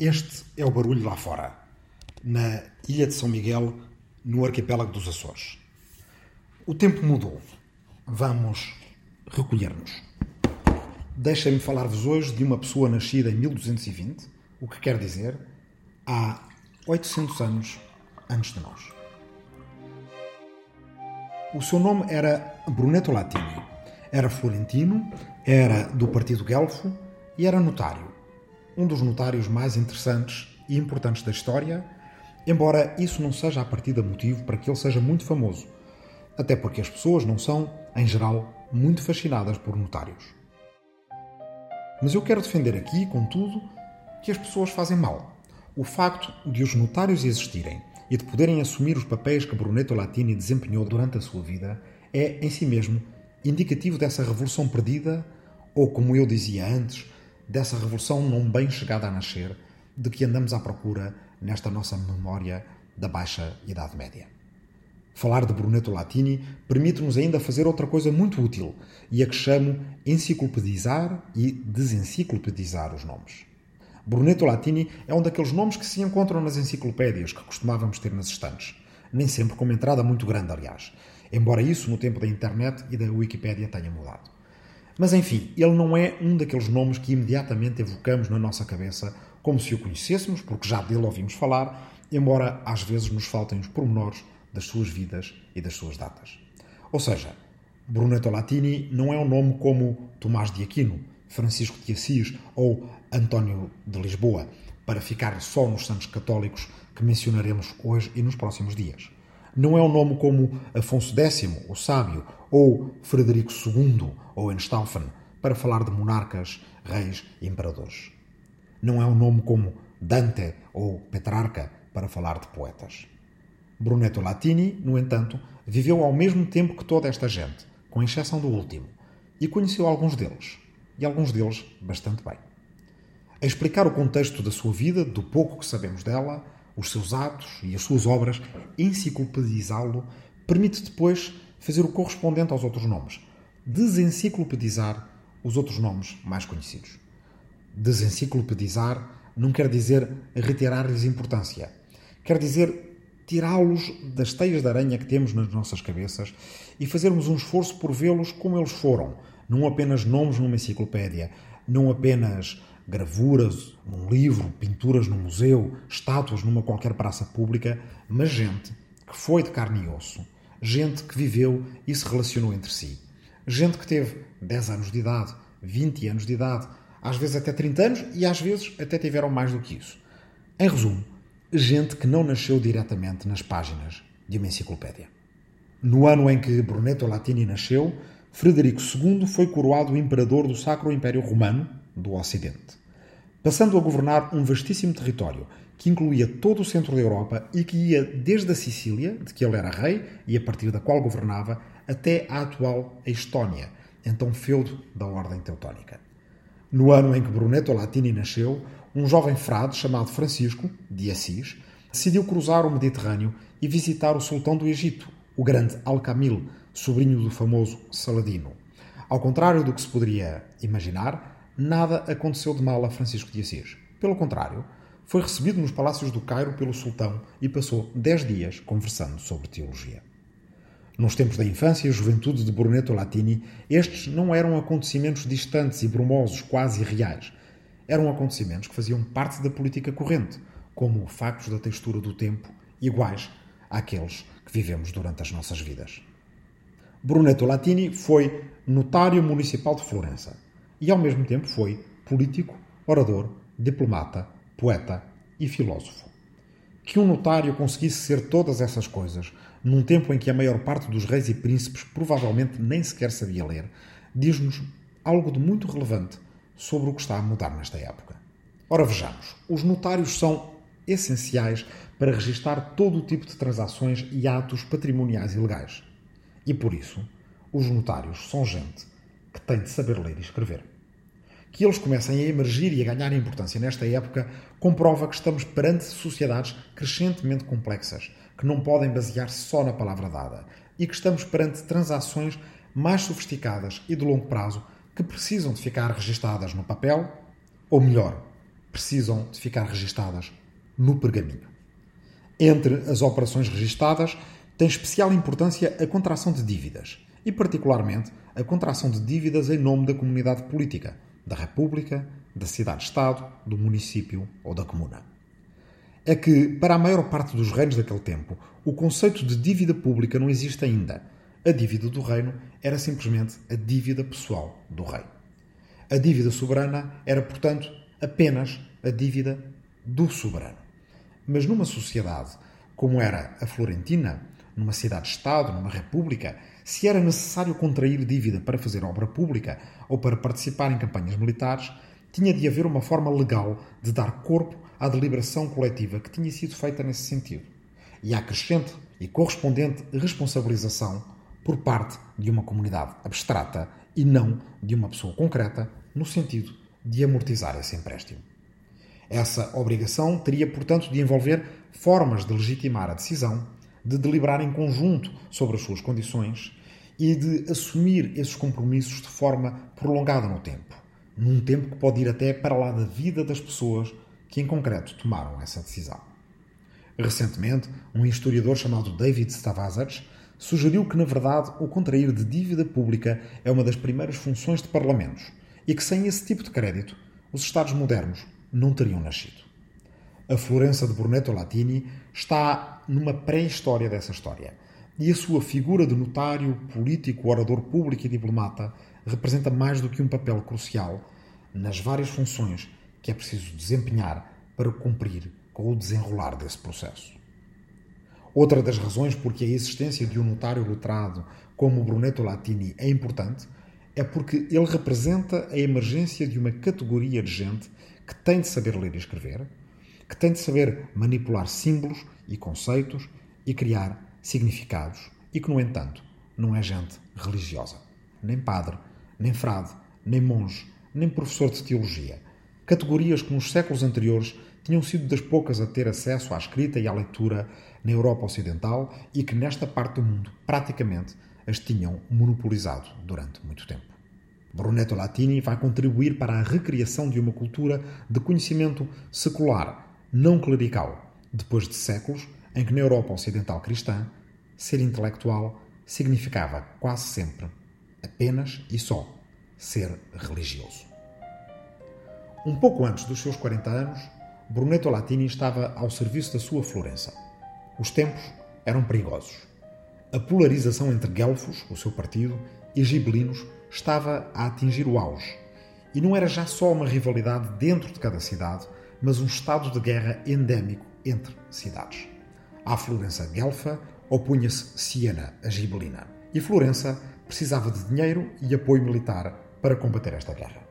Este é o barulho lá fora, na ilha de São Miguel, no arquipélago dos Açores. O tempo mudou. Vamos recolher-nos. Deixem-me falar-vos hoje de uma pessoa nascida em 1220, o que quer dizer há 800 anos antes de nós. O seu nome era Brunetto Latini. Era florentino, era do partido Guelfo e era notário. Um dos notários mais interessantes e importantes da história, embora isso não seja a partida motivo para que ele seja muito famoso, até porque as pessoas não são, em geral, muito fascinadas por notários. Mas eu quero defender aqui, contudo, que as pessoas fazem mal. O facto de os notários existirem e de poderem assumir os papéis que Brunetto Latini desempenhou durante a sua vida é, em si mesmo, indicativo dessa revolução perdida, ou, como eu dizia antes, dessa revolução não bem chegada a nascer, de que andamos à procura nesta nossa memória da Baixa Idade Média. Falar de Brunetto Latini permite-nos ainda fazer outra coisa muito útil, e a que chamo enciclopedizar e desenciclopedizar os nomes. Brunetto Latini é um daqueles nomes que se encontram nas enciclopédias que costumávamos ter nas estantes. Nem sempre com uma entrada muito grande, aliás. Embora isso, no tempo da internet e da Wikipédia, tenha mudado. Mas enfim, ele não é um daqueles nomes que imediatamente evocamos na nossa cabeça como se o conhecêssemos, porque já dele ouvimos falar, embora às vezes nos faltem os pormenores das suas vidas e das suas datas. Ou seja, Brunetto Latini não é um nome como Tomás de Aquino, Francisco de Assis ou António de Lisboa, para ficar só nos santos católicos que mencionaremos hoje e nos próximos dias. Não é um nome como Afonso X, o Sábio, ou Frederico II, ou Enstaufen, para falar de monarcas, reis e imperadores. Não é um nome como Dante ou Petrarca, para falar de poetas. Brunetto Latini, no entanto, viveu ao mesmo tempo que toda esta gente, com exceção do último, e conheceu alguns deles e alguns deles bastante bem. A explicar o contexto da sua vida, do pouco que sabemos dela, os seus atos e as suas obras, enciclopedizá-lo, permite depois fazer o correspondente aos outros nomes, desenciclopedizar os outros nomes mais conhecidos. Desenciclopedizar não quer dizer retirar-lhes importância, quer dizer tirá-los das teias de aranha que temos nas nossas cabeças e fazermos um esforço por vê-los como eles foram, não apenas nomes numa enciclopédia, não apenas gravuras num livro, pinturas num museu, estátuas numa qualquer praça pública, mas gente que foi de carne e osso, gente que viveu e se relacionou entre si, gente que teve 10 anos de idade, 20 anos de idade, às vezes até 30 anos e às vezes até tiveram mais do que isso. Em resumo, gente que não nasceu diretamente nas páginas de uma enciclopédia. No ano em que Brunetto Latini nasceu, Frederico II foi coroado imperador do Sacro Império Romano do Ocidente, passando a governar um vastíssimo território que incluía todo o centro da Europa e que ia desde a Sicília, de que ele era rei e a partir da qual governava, até a atual Estónia, então feudo da Ordem Teutónica. No ano em que Brunetto Latini nasceu, um jovem frade chamado Francisco, de Assis, decidiu cruzar o Mediterrâneo e visitar o sultão do Egito, o grande Al-Kamil, sobrinho do famoso Saladino. Ao contrário do que se poderia imaginar, nada aconteceu de mal a Francisco de Assis. Pelo contrário, foi recebido nos palácios do Cairo pelo sultão e passou dez dias conversando sobre teologia. Nos tempos da infância e juventude de Brunetto Latini, estes não eram acontecimentos distantes e brumosos, quase irreais. Eram acontecimentos que faziam parte da política corrente, como factos da textura do tempo, iguais àqueles que vivemos durante as nossas vidas. Brunetto Latini foi notário municipal de Florença e, ao mesmo tempo, foi político, orador, diplomata, poeta e filósofo. Que um notário conseguisse ser todas essas coisas num tempo em que a maior parte dos reis e príncipes provavelmente nem sequer sabia ler, diz-nos algo de muito relevante sobre o que está a mudar nesta época. Ora, vejamos, os notários são essenciais para registar todo o tipo de transações e atos patrimoniais e legais. E por isso, os notários são gente que tem de saber ler e escrever. Que eles comecem a emergir e a ganhar importância nesta época comprova que estamos perante sociedades crescentemente complexas, que não podem basear-se só na palavra dada, e que estamos perante transações mais sofisticadas e de longo prazo que precisam de ficar registadas no papel, ou melhor, precisam de ficar registadas no pergaminho. Entre as operações registadas, tem especial importância a contração de dívidas, e particularmente a contração de dívidas em nome da comunidade política, da República, da cidade-estado, do município ou da comuna. É que, para a maior parte dos reinos daquele tempo, o conceito de dívida pública não existe ainda. A dívida do reino era simplesmente a dívida pessoal do rei. A dívida soberana era, portanto, apenas a dívida do soberano. Mas numa sociedade como era a Florentina, numa cidade-estado, numa república, se era necessário contrair dívida para fazer obra pública ou para participar em campanhas militares, tinha de haver uma forma legal de dar corpo à deliberação coletiva que tinha sido feita nesse sentido e à crescente e correspondente responsabilização por parte de uma comunidade abstrata e não de uma pessoa concreta, no sentido de amortizar esse empréstimo. Essa obrigação teria, portanto, de envolver formas de legitimar a decisão, de deliberar em conjunto sobre as suas condições e de assumir esses compromissos de forma prolongada no tempo, num tempo que pode ir até para lá da vida das pessoas que, em concreto, tomaram essa decisão. Recentemente, um historiador chamado David Stavazers sugeriu que, na verdade, o contrair de dívida pública é uma das primeiras funções de parlamentos e que, sem esse tipo de crédito, os Estados modernos não teriam nascido. A Florença de Brunetto Latini está numa pré-história dessa história e a sua figura de notário, político, orador público e diplomata representa mais do que um papel crucial nas várias funções que é preciso desempenhar para cumprir com o desenrolar desse processo. Outra das razões por que a existência de um notário letrado como Brunetto Latini é importante é porque ele representa a emergência de uma categoria de gente que tem de saber ler e escrever, que tem de saber manipular símbolos e conceitos e criar significados e que, no entanto, não é gente religiosa, nem padre, nem frade, nem monge, nem professor de teologia. Categorias que nos séculos anteriores tinham sido das poucas a ter acesso à escrita e à leitura na Europa Ocidental e que nesta parte do mundo praticamente as tinham monopolizado durante muito tempo. Brunetto Latini vai contribuir para a recriação de uma cultura de conhecimento secular, não clerical, depois de séculos em que na Europa Ocidental cristã ser intelectual significava quase sempre apenas e só ser religioso. Um pouco antes dos seus 40 anos, Brunetto Latini estava ao serviço da sua Florença. Os tempos eram perigosos. A polarização entre Guelfos, o seu partido, e Gibelinos estava a atingir o auge. E não era já só uma rivalidade dentro de cada cidade, mas um estado de guerra endémico entre cidades. À Florença Guelfa opunha-se Siena, a Gibelina. E Florença precisava de dinheiro e apoio militar para combater esta guerra.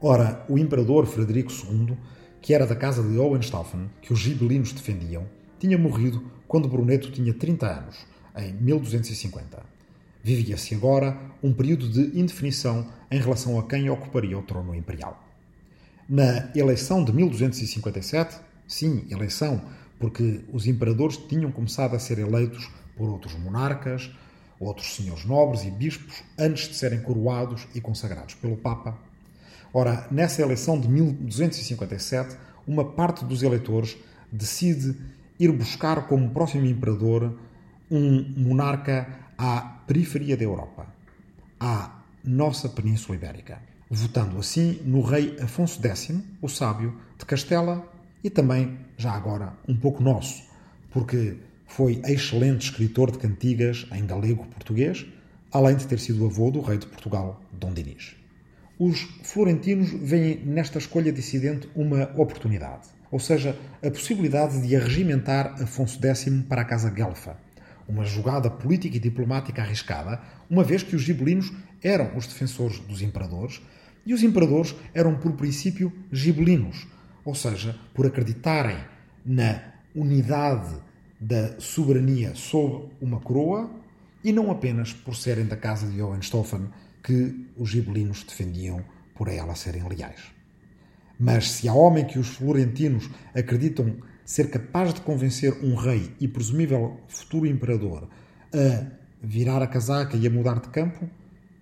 Ora, o imperador Frederico II, que era da casa de Hohenstaufen, que os gibelinos defendiam, tinha morrido quando Brunetto tinha 30 anos, em 1250. Vivia-se agora um período de indefinição em relação a quem ocuparia o trono imperial. Na eleição de 1257, sim, eleição, porque os imperadores tinham começado a ser eleitos por outros monarcas, outros senhores nobres e bispos antes de serem coroados e consagrados pelo Papa. Ora, nessa eleição de 1257, uma parte dos eleitores decide ir buscar como próximo imperador um monarca à periferia da Europa, à nossa Península Ibérica, votando assim no rei Afonso X, o sábio, de Castela e também, já agora, um pouco nosso, porque foi excelente escritor de cantigas em galego-português, além de ter sido avô do rei de Portugal, Dom Dinis. Os florentinos veem nesta escolha dissidente uma oportunidade, ou seja, a possibilidade de arregimentar Afonso X para a Casa Guelfa, uma jogada política e diplomática arriscada, uma vez que os gibelinos eram os defensores dos imperadores e os imperadores eram, por princípio, gibelinos, ou seja, por acreditarem na unidade da soberania sob uma coroa e não apenas por serem da casa de Hohenstaufen que os gibelinos defendiam por a ela serem leais. Mas se há homem que os florentinos acreditam ser capaz de convencer um rei e presumível futuro imperador a virar a casaca e a mudar de campo,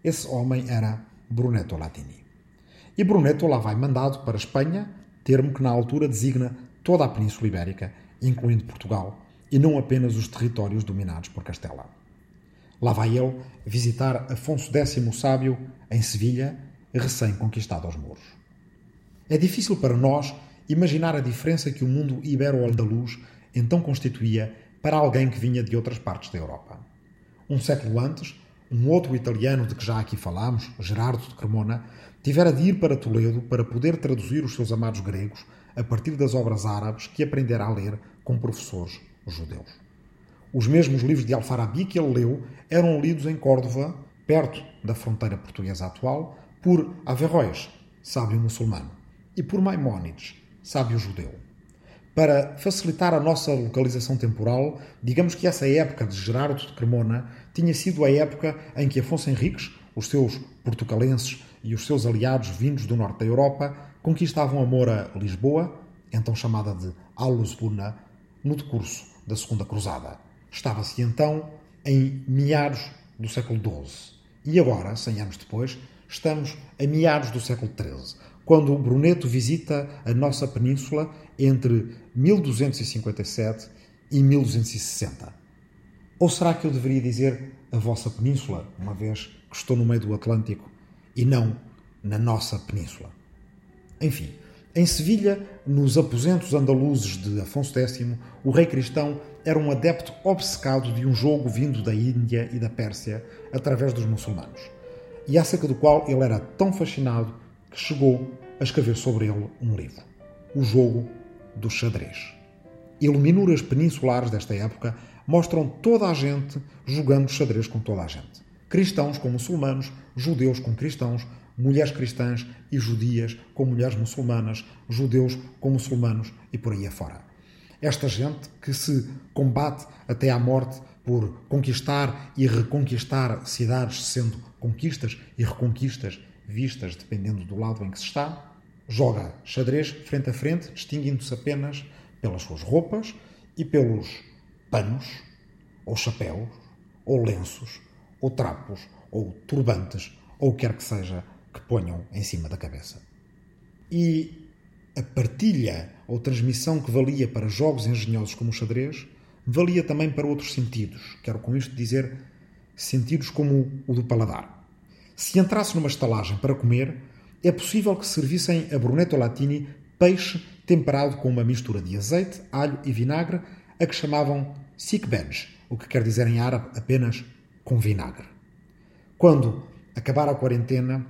esse homem era Brunetto Latini. E Brunetto lá vai mandado para Espanha termo que na altura designa toda a Península Ibérica, incluindo Portugal, e não apenas os territórios dominados por Castela. Lá vai ele visitar Afonso X o Sábio em Sevilha, recém-conquistado aos muros. É difícil para nós imaginar a diferença que o mundo ibero-andaluz então constituía para alguém que vinha de outras partes da Europa. Um século antes, um outro italiano de que já aqui falámos, Gerardo de Cremona, tivera de ir para Toledo para poder traduzir os seus amados gregos a partir das obras árabes que aprendera a ler com professores judeus. Os mesmos livros de Alfarabi que ele leu eram lidos em Córdoba, perto da fronteira portuguesa atual, por Averroes, sábio muçulmano, e por Maimónides, sábio judeu. Para facilitar a nossa localização temporal, digamos que essa época de Gerardo de Cremona tinha sido a época em que Afonso Henriques, os seus portucalenses e os seus aliados vindos do norte da Europa conquistavam a Moura Lisboa, então chamada de Alus no decurso da Segunda Cruzada. Estava-se então em meados do século XII. E agora, cem anos depois, estamos a meados do século XIII, quando Bruneto visita a nossa península entre 1257 e 1260. Ou será que eu deveria dizer a vossa península, uma vez que estou no meio do Atlântico e não na nossa península? Enfim, em Sevilha, nos aposentos andaluzes de Afonso X, o rei cristão era um adepto obcecado de um jogo vindo da Índia e da Pérsia através dos muçulmanos, e acerca do qual ele era tão fascinado que chegou a escrever sobre ele um livro, O Jogo do Xadrez. Iluminuras peninsulares desta época mostram toda a gente jogando xadrez com toda a gente. Cristãos com muçulmanos, judeus com cristãos, mulheres cristãs e judias com mulheres muçulmanas, judeus com muçulmanos e por aí afora. Esta gente que se combate até à morte por conquistar e reconquistar cidades, sendo conquistas e reconquistas vistas dependendo do lado em que se está, joga xadrez frente a frente, distinguindo-se apenas pelas suas roupas e pelos panos, ou chapéus, ou lenços, ou trapos, ou turbantes, ou o que quer que seja que ponham em cima da cabeça. E a partilha ou transmissão que valia para jogos engenhosos como o xadrez, valia também para outros sentidos. Quero com isto dizer sentidos como o do paladar. Se entrasse numa estalagem para comer, é possível que servissem a Brunetto Latini peixe temperado com uma mistura de azeite, alho e vinagre, a que chamavam sikbej, o que quer dizer em árabe apenas com vinagre. Quando acabar a quarentena,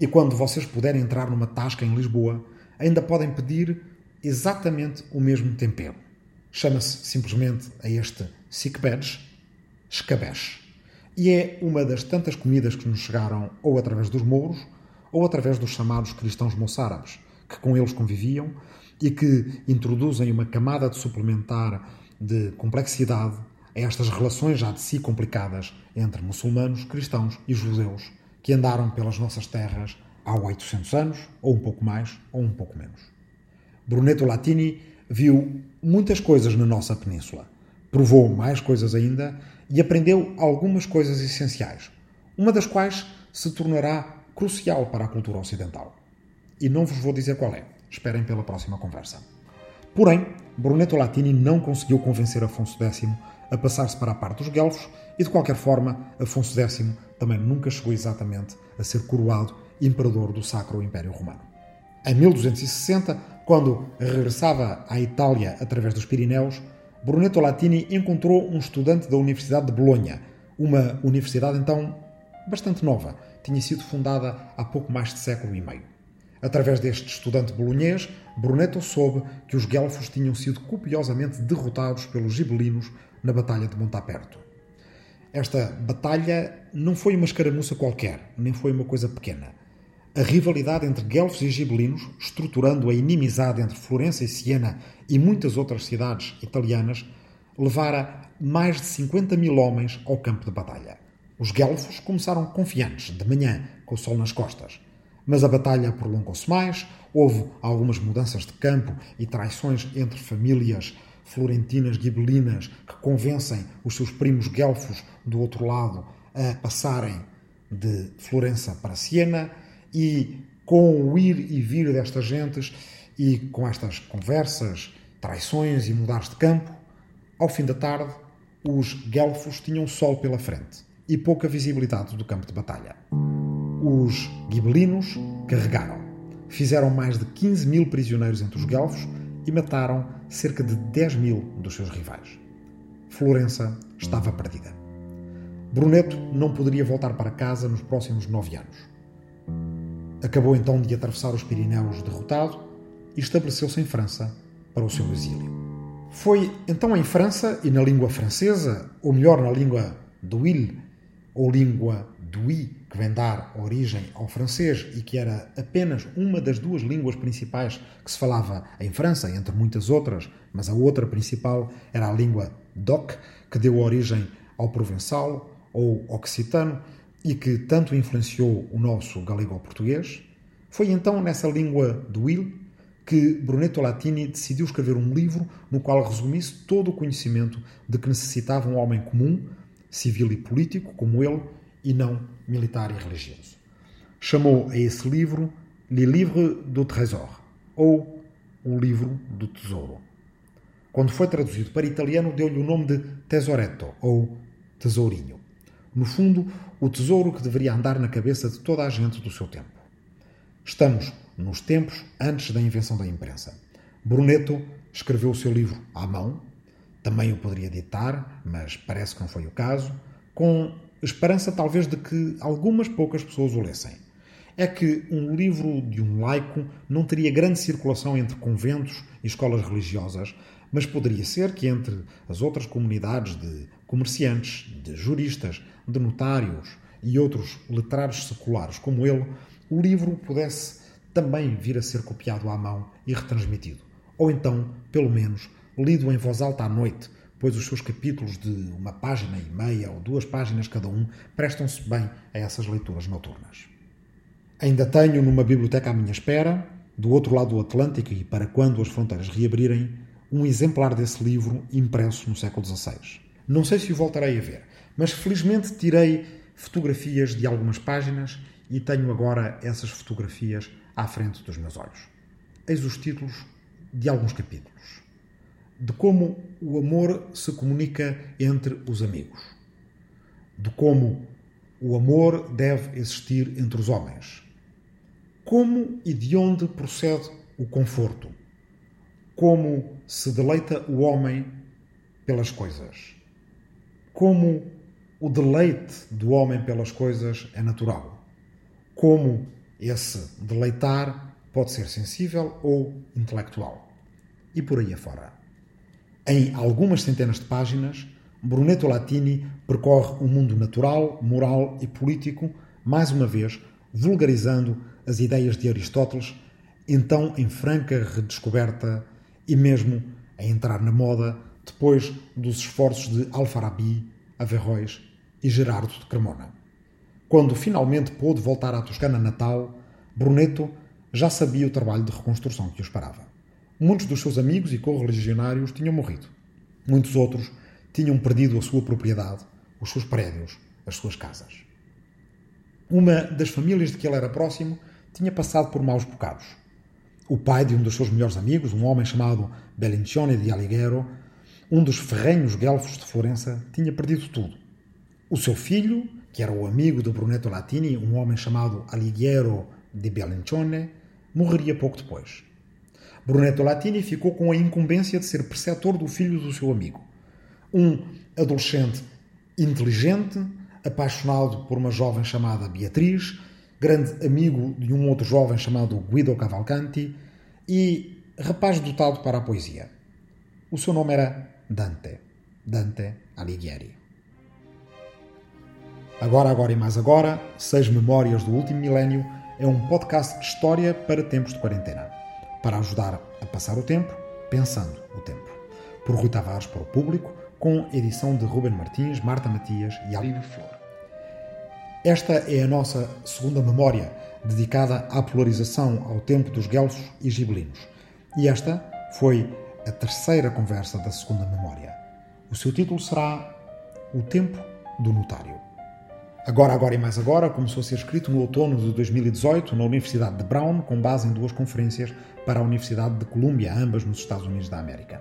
e quando vocês puderem entrar numa tasca em Lisboa, ainda podem pedir exatamente o mesmo tempero. Chama-se simplesmente a este sikbej escabeche. E é uma das tantas comidas que nos chegaram ou através dos mouros ou através dos chamados cristãos moçárabes, que com eles conviviam e que introduzem uma camada de suplementar de complexidade a estas relações já de si complicadas entre muçulmanos, cristãos e judeus que andaram pelas nossas terras há 800 anos, ou um pouco mais, ou um pouco menos. Brunetto Latini viu muitas coisas na nossa península, provou mais coisas ainda e aprendeu algumas coisas essenciais, uma das quais se tornará crucial para a cultura ocidental. E não vos vou dizer qual é. Esperem pela próxima conversa. Porém, Brunetto Latini não conseguiu convencer Afonso X a passar-se para a parte dos guelfos e, de qualquer forma, Afonso X também nunca chegou exatamente a ser coroado imperador do Sacro Império Romano. Em 1260, quando regressava à Itália através dos Pirineus, Brunetto Latini encontrou um estudante da Universidade de Bolonha, uma universidade então bastante nova, tinha sido fundada há pouco mais de século e meio. Através deste estudante bolonhês, Brunetto soube que os guelfos tinham sido copiosamente derrotados pelos gibelinos na Batalha de Montaperto. Esta batalha não foi uma escaramuça qualquer, nem foi uma coisa pequena. A rivalidade entre guelfos e gibelinos, estruturando a inimizade entre Florença e Siena e muitas outras cidades italianas, levara mais de 50 mil homens ao campo de batalha. Os guelfos começaram confiantes, de manhã, com o sol nas costas. Mas a batalha prolongou-se mais, houve algumas mudanças de campo e traições entre famílias florentinas gibelinas que convencem os seus primos guelfos do outro lado a passarem de Florença para Siena e com o ir e vir destas gentes E com estas conversas, traições e mudares de campo, ao fim da tarde, os guelfos tinham sol pela frente e pouca visibilidade do campo de batalha. Os gibelinos carregaram. Fizeram mais de 15 mil prisioneiros entre os guelfos e mataram cerca de 10 mil dos seus rivais. Florença estava perdida. Bruneto não poderia voltar para casa nos próximos nove anos. Acabou então de atravessar os Pirineus derrotado e estabeleceu-se em França para o seu exílio. Foi então em França e na língua francesa, ou melhor, na língua d'Huile, ou língua d'Ouy, que vem dar origem ao francês e que era apenas uma das duas línguas principais que se falava em França, entre muitas outras, mas a outra principal era a língua d'Oc, que deu origem ao provençal, ou occitano e que tanto influenciou o nosso galego-português, foi então nessa língua do Will que Brunetto Latini decidiu escrever um livro no qual resumisse todo o conhecimento de que necessitava um homem comum, civil e político, como ele, e não militar e religioso. Chamou a esse livro Le Livre du Trésor, ou o Livro do Tesouro. Quando foi traduzido para italiano, deu-lhe o nome de Tesoretto, ou Tesourinho. No fundo, o tesouro que deveria andar na cabeça de toda a gente do seu tempo. Estamos nos tempos antes da invenção da imprensa. Brunetto escreveu o seu livro à mão, também o poderia ditar, mas parece que não foi o caso, com esperança talvez de que algumas poucas pessoas o lessem. É que um livro de um laico não teria grande circulação entre conventos e escolas religiosas, mas poderia ser que entre as outras comunidades de comerciantes, de juristas, de notários e outros letrados seculares como ele, o livro pudesse também vir a ser copiado à mão e retransmitido. Ou então, pelo menos, lido em voz alta à noite, pois os seus capítulos de uma página e meia ou duas páginas cada um prestam-se bem a essas leituras noturnas. Ainda tenho numa biblioteca à minha espera, do outro lado do Atlântico e para quando as fronteiras reabrirem, um exemplar desse livro impresso no século XVI. Não sei se o voltarei a ver, mas felizmente tirei fotografias de algumas páginas e tenho agora essas fotografias à frente dos meus olhos. Eis os títulos de alguns capítulos. De como o amor se comunica entre os amigos. De como o amor deve existir entre os homens. Como e de onde procede o conforto. Como se deleita o homem pelas coisas como o deleite do homem pelas coisas é natural, como esse deleitar pode ser sensível ou intelectual, e por aí afora. Em algumas centenas de páginas, Brunetto Latini percorre o mundo natural, moral e político, mais uma vez vulgarizando as ideias de Aristóteles, então em franca redescoberta e mesmo a entrar na moda depois dos esforços de Alfarabi, Averroes e Gerardo de Cremona. Quando finalmente pôde voltar à Toscana natal, Brunetto já sabia o trabalho de reconstrução que o esperava. Muitos dos seus amigos e correligionários tinham morrido. Muitos outros tinham perdido a sua propriedade, os seus prédios, as suas casas. Uma das famílias de que ele era próximo tinha passado por maus bocados. O pai de um dos seus melhores amigos, um homem chamado Belincione de Alighiero, um dos ferrenhos guelfos de Florença tinha perdido tudo. O seu filho, que era o amigo de Brunetto Latini, um homem chamado Alighiero di Bellincione, morreria pouco depois. Brunetto Latini ficou com a incumbência de ser preceptor do filho do seu amigo. Um adolescente inteligente, apaixonado por uma jovem chamada Beatriz, grande amigo de um outro jovem chamado Guido Cavalcanti e rapaz dotado para a poesia. O seu nome era Dante, Dante Alighieri. Agora, agora e mais agora, Seis Memórias do Último Milénio é um podcast de história para tempos de quarentena, para ajudar a passar o tempo pensando o tempo. Por Rui Tavares para o público, com edição de Ruben Martins, Marta Matias e Aline Flor. Esta é a nossa segunda memória, dedicada à polarização ao tempo dos guelfos e gibelinos. E esta foi a terceira conversa da segunda memória. O seu título será O Tempo do Notário. Agora, agora e mais agora começou a ser escrito no outono de 2018 na Universidade de Brown, com base em duas conferências para a Universidade de Colômbia, ambas nos Estados Unidos da América.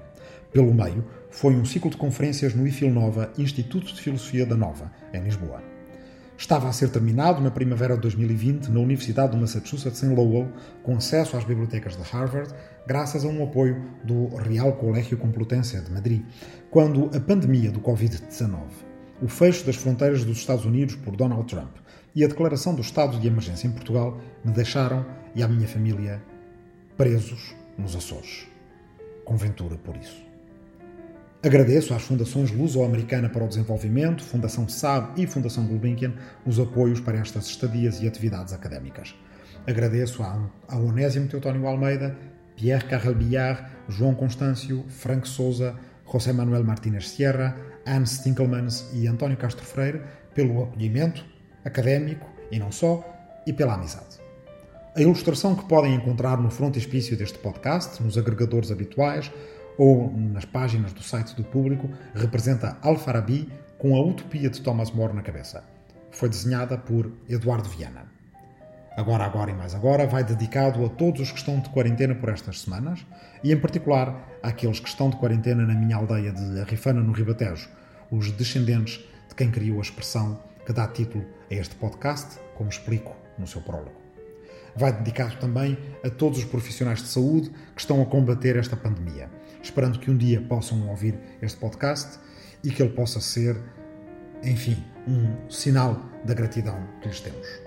Pelo meio, foi um ciclo de conferências no IFIL Nova, Instituto de Filosofia da Nova, em Lisboa. Estava a ser terminado na primavera de 2020 na Universidade de Massachusetts em Lowell, com acesso às bibliotecas de Harvard, graças a um apoio do Real Colégio Complutense de Madrid, quando a pandemia do Covid-19, o fecho das fronteiras dos Estados Unidos por Donald Trump e a declaração do estado de emergência em Portugal me deixaram e a minha família presos nos Açores. Conventura por isso. Agradeço às Fundações Luso-Americana para o Desenvolvimento, Fundação SAB e Fundação Gulbenkian os apoios para estas estadias e atividades académicas. Agradeço a Onésimo Teutónio Almeida, Pierre Carrel João Constâncio, Frank Souza, José Manuel Martínez Sierra, Anne Stinkelmans e António Castro Freire pelo acolhimento académico e não só, e pela amizade. A ilustração que podem encontrar no frontispício deste podcast, nos agregadores habituais, ou nas páginas do site do público, representa Al-Farabi com a utopia de Thomas More na cabeça. Foi desenhada por Eduardo Viana. Agora, agora e mais agora vai dedicado a todos os que estão de quarentena por estas semanas e, em particular, àqueles que estão de quarentena na minha aldeia de Arrifana, no Ribatejo, os descendentes de quem criou a expressão que dá título a este podcast, como explico no seu prólogo. Vai dedicado também a todos os profissionais de saúde que estão a combater esta pandemia esperando que um dia possam ouvir este podcast e que ele possa ser, enfim, um sinal da gratidão que lhes temos.